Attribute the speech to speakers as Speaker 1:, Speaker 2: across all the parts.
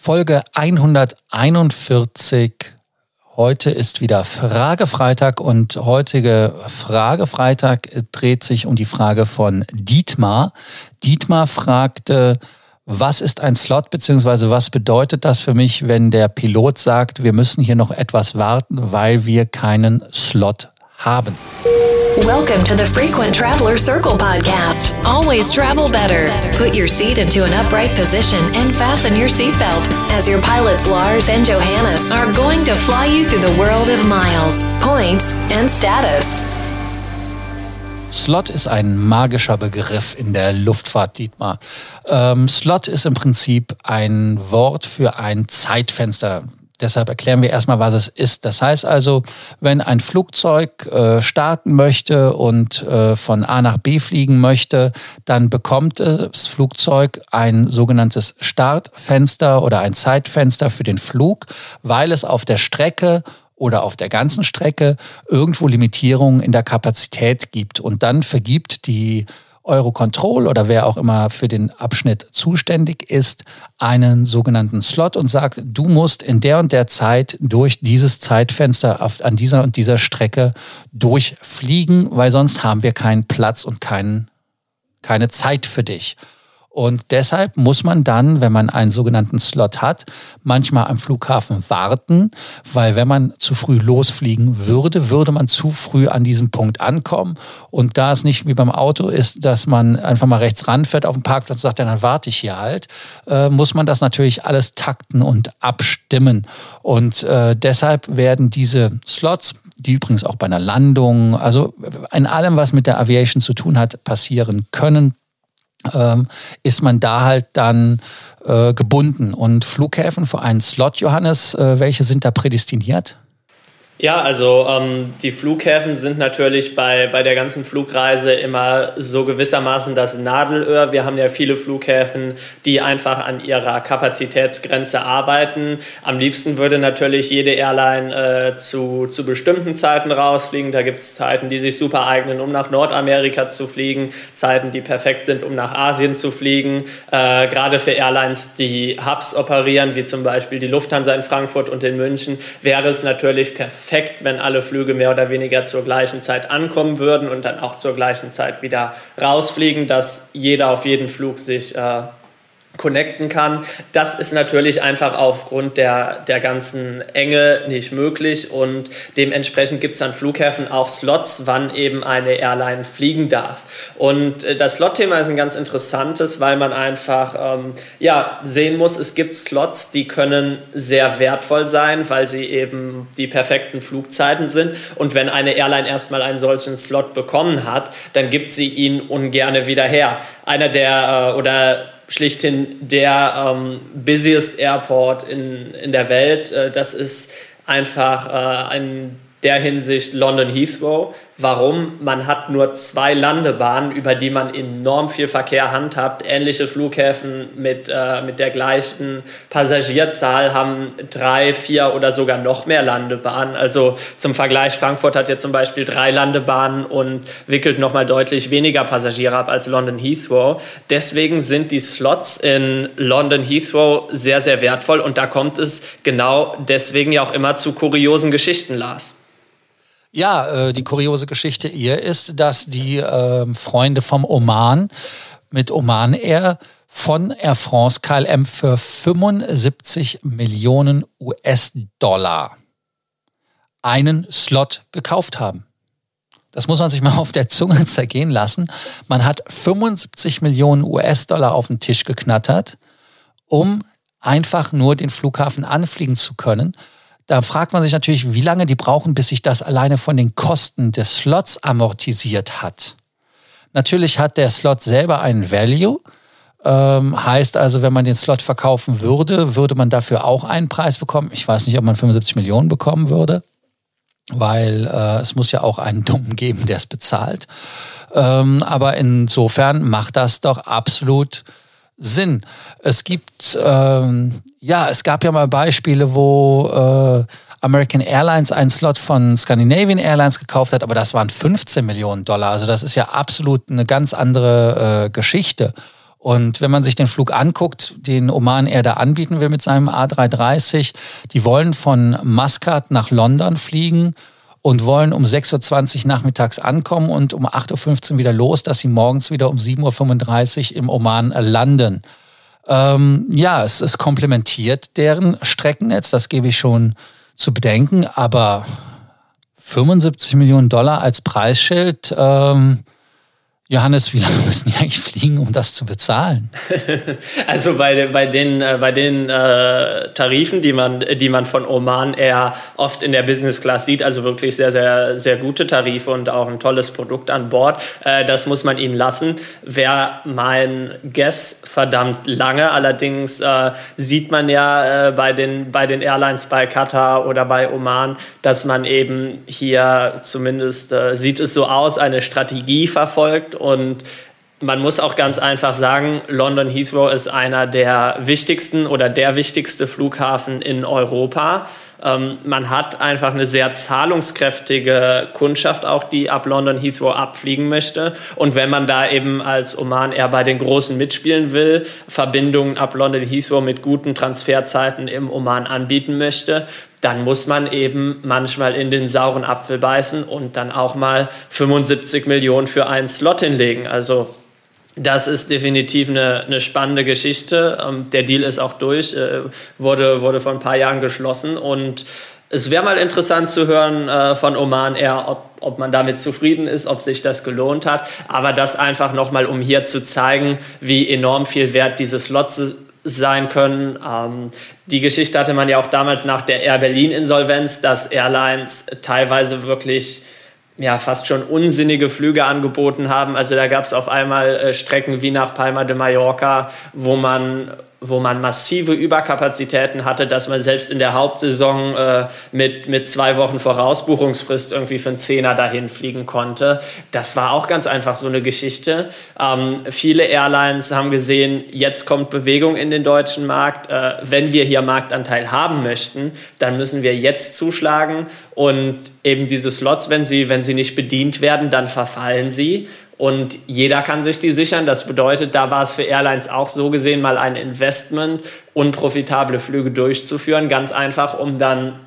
Speaker 1: Folge 141. Heute ist wieder Fragefreitag und heutige Fragefreitag dreht sich um die Frage von Dietmar. Dietmar fragte, was ist ein Slot beziehungsweise was bedeutet das für mich, wenn der Pilot sagt, wir müssen hier noch etwas warten, weil wir keinen Slot haben?
Speaker 2: Welcome to the Frequent Traveler Circle podcast. Always travel better. Put your seat into an upright position and fasten your seatbelt as your pilots Lars and Johannes are going to fly you through the world of miles, points and status.
Speaker 1: Slot ist ein magischer Begriff in der Luftfahrt, Dietmar. Ähm, Slot ist im Prinzip ein Wort für ein Zeitfenster. Deshalb erklären wir erstmal, was es ist. Das heißt also, wenn ein Flugzeug äh, starten möchte und äh, von A nach B fliegen möchte, dann bekommt das Flugzeug ein sogenanntes Startfenster oder ein Zeitfenster für den Flug, weil es auf der Strecke oder auf der ganzen Strecke irgendwo Limitierungen in der Kapazität gibt. Und dann vergibt die Eurocontrol oder wer auch immer für den Abschnitt zuständig ist, einen sogenannten Slot und sagt, du musst in der und der Zeit durch dieses Zeitfenster auf, an dieser und dieser Strecke durchfliegen, weil sonst haben wir keinen Platz und keinen, keine Zeit für dich. Und deshalb muss man dann, wenn man einen sogenannten Slot hat, manchmal am Flughafen warten, weil wenn man zu früh losfliegen würde, würde man zu früh an diesem Punkt ankommen. Und da es nicht wie beim Auto ist, dass man einfach mal rechts ranfährt auf dem Parkplatz und sagt, ja, dann warte ich hier halt, äh, muss man das natürlich alles takten und abstimmen. Und äh, deshalb werden diese Slots, die übrigens auch bei einer Landung, also in allem, was mit der Aviation zu tun hat, passieren können, ähm, ist man da halt dann äh, gebunden. Und Flughäfen für einen Slot, Johannes, äh, welche sind da prädestiniert?
Speaker 3: Ja, also ähm, die Flughäfen sind natürlich bei, bei der ganzen Flugreise immer so gewissermaßen das Nadelöhr. Wir haben ja viele Flughäfen, die einfach an ihrer Kapazitätsgrenze arbeiten. Am liebsten würde natürlich jede Airline äh, zu, zu bestimmten Zeiten rausfliegen. Da gibt es Zeiten, die sich super eignen, um nach Nordamerika zu fliegen, Zeiten, die perfekt sind, um nach Asien zu fliegen. Äh, Gerade für Airlines, die Hubs operieren, wie zum Beispiel die Lufthansa in Frankfurt und in München, wäre es natürlich perfekt perfekt, wenn alle Flüge mehr oder weniger zur gleichen Zeit ankommen würden und dann auch zur gleichen Zeit wieder rausfliegen, dass jeder auf jeden Flug sich äh, connecten kann. Das ist natürlich einfach aufgrund der, der ganzen Enge nicht möglich und dementsprechend gibt es an Flughäfen auch Slots, wann eben eine Airline fliegen darf. Und äh, das Slot-Thema ist ein ganz interessantes, weil man einfach ähm, ja, sehen muss, es gibt Slots, die können sehr wertvoll sein, weil sie eben die perfekten Flugzeiten sind. Und wenn eine Airline erstmal einen solchen Slot bekommen hat, dann gibt sie ihn ungerne wieder her. Einer der äh, oder schlichthin der ähm, busiest Airport in, in der Welt. Äh, das ist einfach äh, in der Hinsicht London Heathrow. Warum? Man hat nur zwei Landebahnen, über die man enorm viel Verkehr handhabt. Ähnliche Flughäfen mit, äh, mit der gleichen Passagierzahl haben drei, vier oder sogar noch mehr Landebahnen. Also zum Vergleich, Frankfurt hat jetzt zum Beispiel drei Landebahnen und wickelt nochmal deutlich weniger Passagiere ab als London Heathrow. Deswegen sind die Slots in London Heathrow sehr, sehr wertvoll und da kommt es genau deswegen ja auch immer zu kuriosen Geschichten, Lars.
Speaker 1: Ja, äh, die kuriose Geschichte ihr ist, dass die äh, Freunde vom Oman mit Oman Air von Air France KLM für 75 Millionen US-Dollar einen Slot gekauft haben. Das muss man sich mal auf der Zunge zergehen lassen. Man hat 75 Millionen US-Dollar auf den Tisch geknattert, um einfach nur den Flughafen anfliegen zu können. Da fragt man sich natürlich, wie lange die brauchen, bis sich das alleine von den Kosten des Slots amortisiert hat. Natürlich hat der Slot selber einen Value. Ähm, heißt also, wenn man den Slot verkaufen würde, würde man dafür auch einen Preis bekommen. Ich weiß nicht, ob man 75 Millionen bekommen würde, weil äh, es muss ja auch einen Dummen geben, der es bezahlt. Ähm, aber insofern macht das doch absolut Sinn. Es gibt, ähm, ja, es gab ja mal Beispiele, wo äh, American Airlines einen Slot von Scandinavian Airlines gekauft hat, aber das waren 15 Millionen Dollar. Also das ist ja absolut eine ganz andere äh, Geschichte. Und wenn man sich den Flug anguckt, den Oman Air da anbieten will mit seinem A330, die wollen von Muscat nach London fliegen und wollen um 6.20 Uhr nachmittags ankommen und um 8.15 Uhr wieder los, dass sie morgens wieder um 7.35 Uhr im Oman landen. Ähm, ja, es, es komplementiert deren Streckennetz, das gebe ich schon zu bedenken, aber 75 Millionen Dollar als Preisschild, ähm, Johannes, wie lange müssen die eigentlich fliegen, um das zu bezahlen?
Speaker 3: Also bei, bei den, äh, bei den äh, Tarifen, die man, die man von Oman eher oft in der Business Class sieht, also wirklich sehr, sehr, sehr gute Tarife und auch ein tolles Produkt an Bord, äh, das muss man ihnen lassen. Wäre mein Guess verdammt lange. Allerdings äh, sieht man ja äh, bei, den, bei den Airlines bei Katar oder bei Oman, dass man eben hier zumindest äh, sieht es so aus, eine Strategie verfolgt und man muss auch ganz einfach sagen, London Heathrow ist einer der wichtigsten oder der wichtigste Flughafen in Europa. Ähm, man hat einfach eine sehr zahlungskräftige Kundschaft auch, die ab London Heathrow abfliegen möchte. Und wenn man da eben als Oman eher bei den Großen mitspielen will, Verbindungen ab London Heathrow mit guten Transferzeiten im Oman anbieten möchte, dann muss man eben manchmal in den sauren Apfel beißen und dann auch mal 75 Millionen für einen Slot hinlegen. Also das ist definitiv eine, eine spannende Geschichte. Ähm, der Deal ist auch durch, äh, wurde, wurde vor ein paar Jahren geschlossen und es wäre mal interessant zu hören äh, von Oman Air, ob, ob man damit zufrieden ist, ob sich das gelohnt hat. Aber das einfach nochmal, um hier zu zeigen, wie enorm viel wert diese Slots sein können. Ähm, die Geschichte hatte man ja auch damals nach der Air Berlin Insolvenz, dass Airlines teilweise wirklich ja, fast schon unsinnige Flüge angeboten haben. Also da gab es auf einmal äh, Strecken wie nach Palma de Mallorca, wo man wo man massive Überkapazitäten hatte, dass man selbst in der Hauptsaison äh, mit, mit zwei Wochen Vorausbuchungsfrist irgendwie für einen Zehner dahin fliegen konnte. Das war auch ganz einfach so eine Geschichte. Ähm, viele Airlines haben gesehen, jetzt kommt Bewegung in den deutschen Markt. Äh, wenn wir hier Marktanteil haben möchten, dann müssen wir jetzt zuschlagen und eben diese Slots, wenn sie, wenn sie nicht bedient werden, dann verfallen sie. Und jeder kann sich die sichern. Das bedeutet, da war es für Airlines auch so gesehen mal ein Investment, unprofitable Flüge durchzuführen, ganz einfach, um dann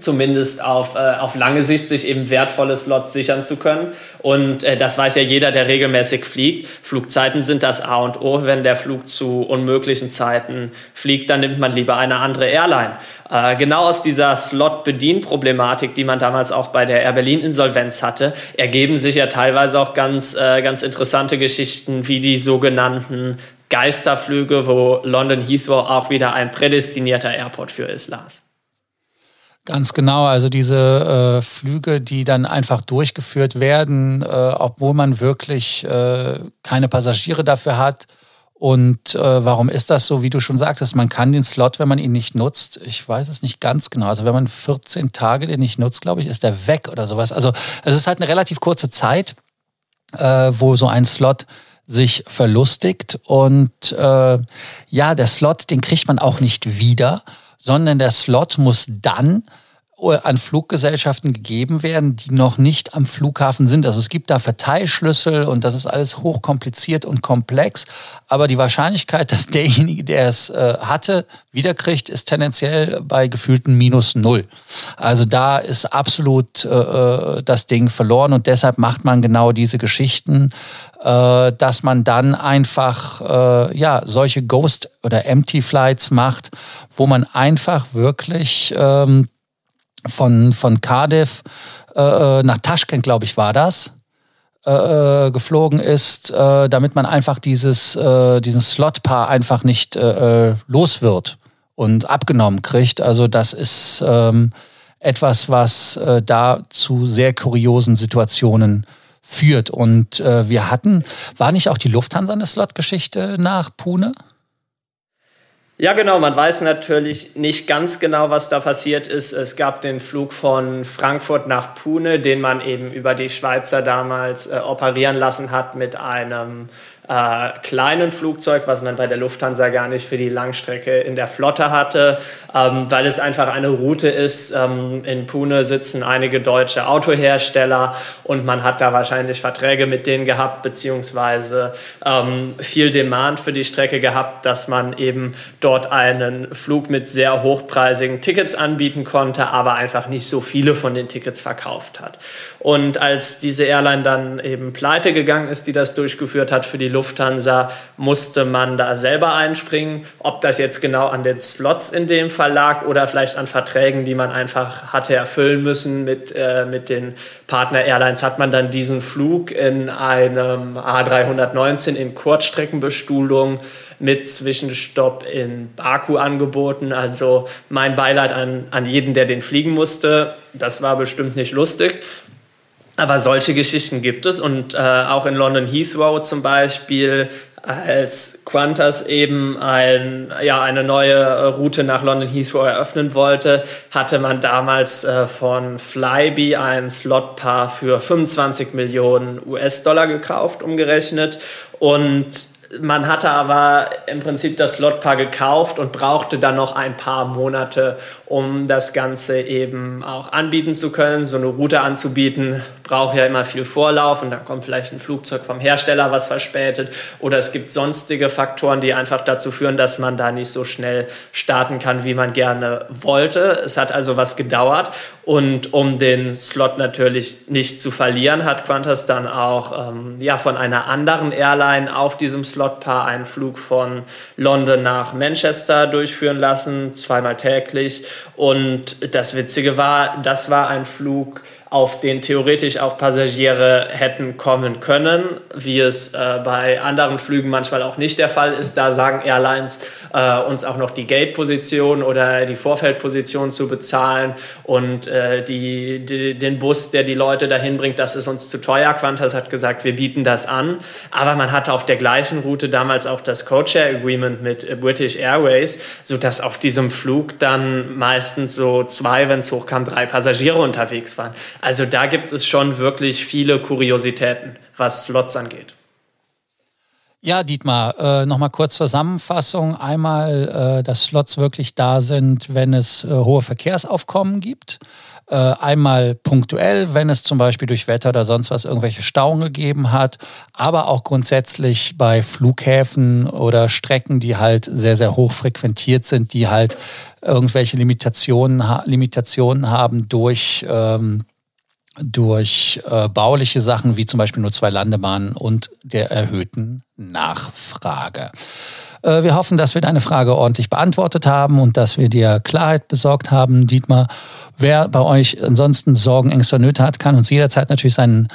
Speaker 3: zumindest auf, äh, auf lange Sicht sich eben wertvolle Slots sichern zu können. Und äh, das weiß ja jeder, der regelmäßig fliegt. Flugzeiten sind das A und O. Wenn der Flug zu unmöglichen Zeiten fliegt, dann nimmt man lieber eine andere Airline. Äh, genau aus dieser Slot-Bedienproblematik, die man damals auch bei der Air Berlin-Insolvenz hatte, ergeben sich ja teilweise auch ganz, äh, ganz interessante Geschichten wie die sogenannten Geisterflüge, wo London Heathrow auch wieder ein prädestinierter Airport für ist, Lars.
Speaker 1: Ganz genau, also diese äh, Flüge, die dann einfach durchgeführt werden, äh, obwohl man wirklich äh, keine Passagiere dafür hat. Und äh, warum ist das so, wie du schon sagtest, man kann den Slot, wenn man ihn nicht nutzt, ich weiß es nicht ganz genau, also wenn man 14 Tage den nicht nutzt, glaube ich, ist der weg oder sowas. Also es ist halt eine relativ kurze Zeit, äh, wo so ein Slot sich verlustigt. Und äh, ja, der Slot, den kriegt man auch nicht wieder sondern der Slot muss dann an Fluggesellschaften gegeben werden, die noch nicht am Flughafen sind. Also es gibt da Verteilschlüssel und das ist alles hochkompliziert und komplex. Aber die Wahrscheinlichkeit, dass derjenige, der es äh, hatte, wiederkriegt, ist tendenziell bei gefühlten minus null. Also da ist absolut äh, äh, das Ding verloren und deshalb macht man genau diese Geschichten, äh, dass man dann einfach äh, ja solche Ghost oder Empty Flights macht, wo man einfach wirklich ähm, von, von Cardiff äh, äh, nach Taschkent, glaube ich, war das, äh, äh, geflogen ist, äh, damit man einfach dieses, äh, diesen Slot-Paar einfach nicht äh, äh, los wird und abgenommen kriegt. Also das ist ähm, etwas, was äh, da zu sehr kuriosen Situationen führt. Und äh, wir hatten, war nicht auch die Lufthansa eine Slot-Geschichte nach Pune?
Speaker 3: Ja, genau. Man weiß natürlich nicht ganz genau, was da passiert ist. Es gab den Flug von Frankfurt nach Pune, den man eben über die Schweizer damals äh, operieren lassen hat mit einem äh, kleinen Flugzeug, was man bei der Lufthansa gar nicht für die Langstrecke in der Flotte hatte, ähm, weil es einfach eine Route ist. Ähm, in Pune sitzen einige deutsche Autohersteller und man hat da wahrscheinlich Verträge mit denen gehabt, beziehungsweise ähm, viel Demand für die Strecke gehabt, dass man eben dort einen Flug mit sehr hochpreisigen Tickets anbieten konnte, aber einfach nicht so viele von den Tickets verkauft hat. Und als diese Airline dann eben pleite gegangen ist, die das durchgeführt hat für die Lufthansa, musste man da selber einspringen. Ob das jetzt genau an den Slots in dem Fall lag oder vielleicht an Verträgen, die man einfach hatte erfüllen müssen mit, äh, mit den Partner-Airlines, hat man dann diesen Flug in einem A319 in Kurzstreckenbestuhlung mit Zwischenstopp in Baku angeboten. Also mein Beileid an, an jeden, der den fliegen musste. Das war bestimmt nicht lustig. Aber solche Geschichten gibt es und äh, auch in London Heathrow zum Beispiel, als Qantas eben ein, ja, eine neue Route nach London Heathrow eröffnen wollte, hatte man damals äh, von Flybe ein Slotpaar für 25 Millionen US-Dollar gekauft, umgerechnet. Und man hatte aber im Prinzip das Slotpaar gekauft und brauchte dann noch ein paar Monate, um das Ganze eben auch anbieten zu können. So eine Route anzubieten, braucht ja immer viel Vorlauf und dann kommt vielleicht ein Flugzeug vom Hersteller, was verspätet. Oder es gibt sonstige Faktoren, die einfach dazu führen, dass man da nicht so schnell starten kann, wie man gerne wollte. Es hat also was gedauert. Und um den Slot natürlich nicht zu verlieren, hat Qantas dann auch ähm, ja, von einer anderen Airline auf diesem Slotpaar einen Flug von London nach Manchester durchführen lassen, zweimal täglich. Und das Witzige war, das war ein Flug, auf den theoretisch auch Passagiere hätten kommen können, wie es äh, bei anderen Flügen manchmal auch nicht der Fall ist. Da sagen Airlines, äh, uns auch noch die Gate-Position oder die Vorfeldposition zu bezahlen und äh, die, die, den Bus, der die Leute dahin bringt, das ist uns zu teuer. Qantas hat gesagt, wir bieten das an. Aber man hatte auf der gleichen Route damals auch das Codeshare-Agreement mit British Airways, sodass auf diesem Flug dann meistens so zwei, wenn es hochkam, drei Passagiere unterwegs waren. Also da gibt es schon wirklich viele Kuriositäten, was Slots angeht.
Speaker 1: Ja, Dietmar, äh, nochmal kurz Zusammenfassung. Einmal, äh, dass Slots wirklich da sind, wenn es äh, hohe Verkehrsaufkommen gibt. Einmal punktuell, wenn es zum Beispiel durch Wetter oder sonst was irgendwelche Stauungen gegeben hat. Aber auch grundsätzlich bei Flughäfen oder Strecken, die halt sehr, sehr hoch frequentiert sind, die halt irgendwelche Limitationen, Limitationen haben durch ähm, durch äh, bauliche Sachen wie zum Beispiel nur zwei Landebahnen und der erhöhten Nachfrage. Äh, wir hoffen, dass wir deine Frage ordentlich beantwortet haben und dass wir dir Klarheit besorgt haben. Dietmar, wer bei euch ansonsten Sorgen, Ängste, Nöte hat, kann uns jederzeit natürlich seine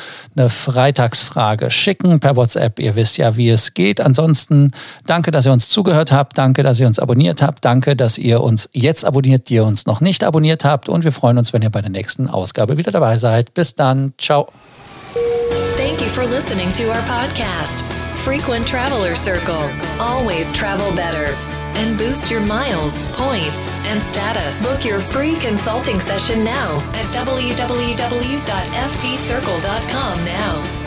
Speaker 1: Freitagsfrage schicken per WhatsApp. Ihr wisst ja, wie es geht. Ansonsten danke, dass ihr uns zugehört habt. Danke, dass ihr uns abonniert habt. Danke, dass ihr uns jetzt abonniert, die ihr uns noch nicht abonniert habt. Und wir freuen uns, wenn ihr bei der nächsten Ausgabe wieder dabei seid. Bis dann. Ciao.
Speaker 2: For listening to our podcast. Frequent Traveler Circle. Always travel better. And boost your miles, points, and status. Book your free consulting session now at www.ftcircle.com now.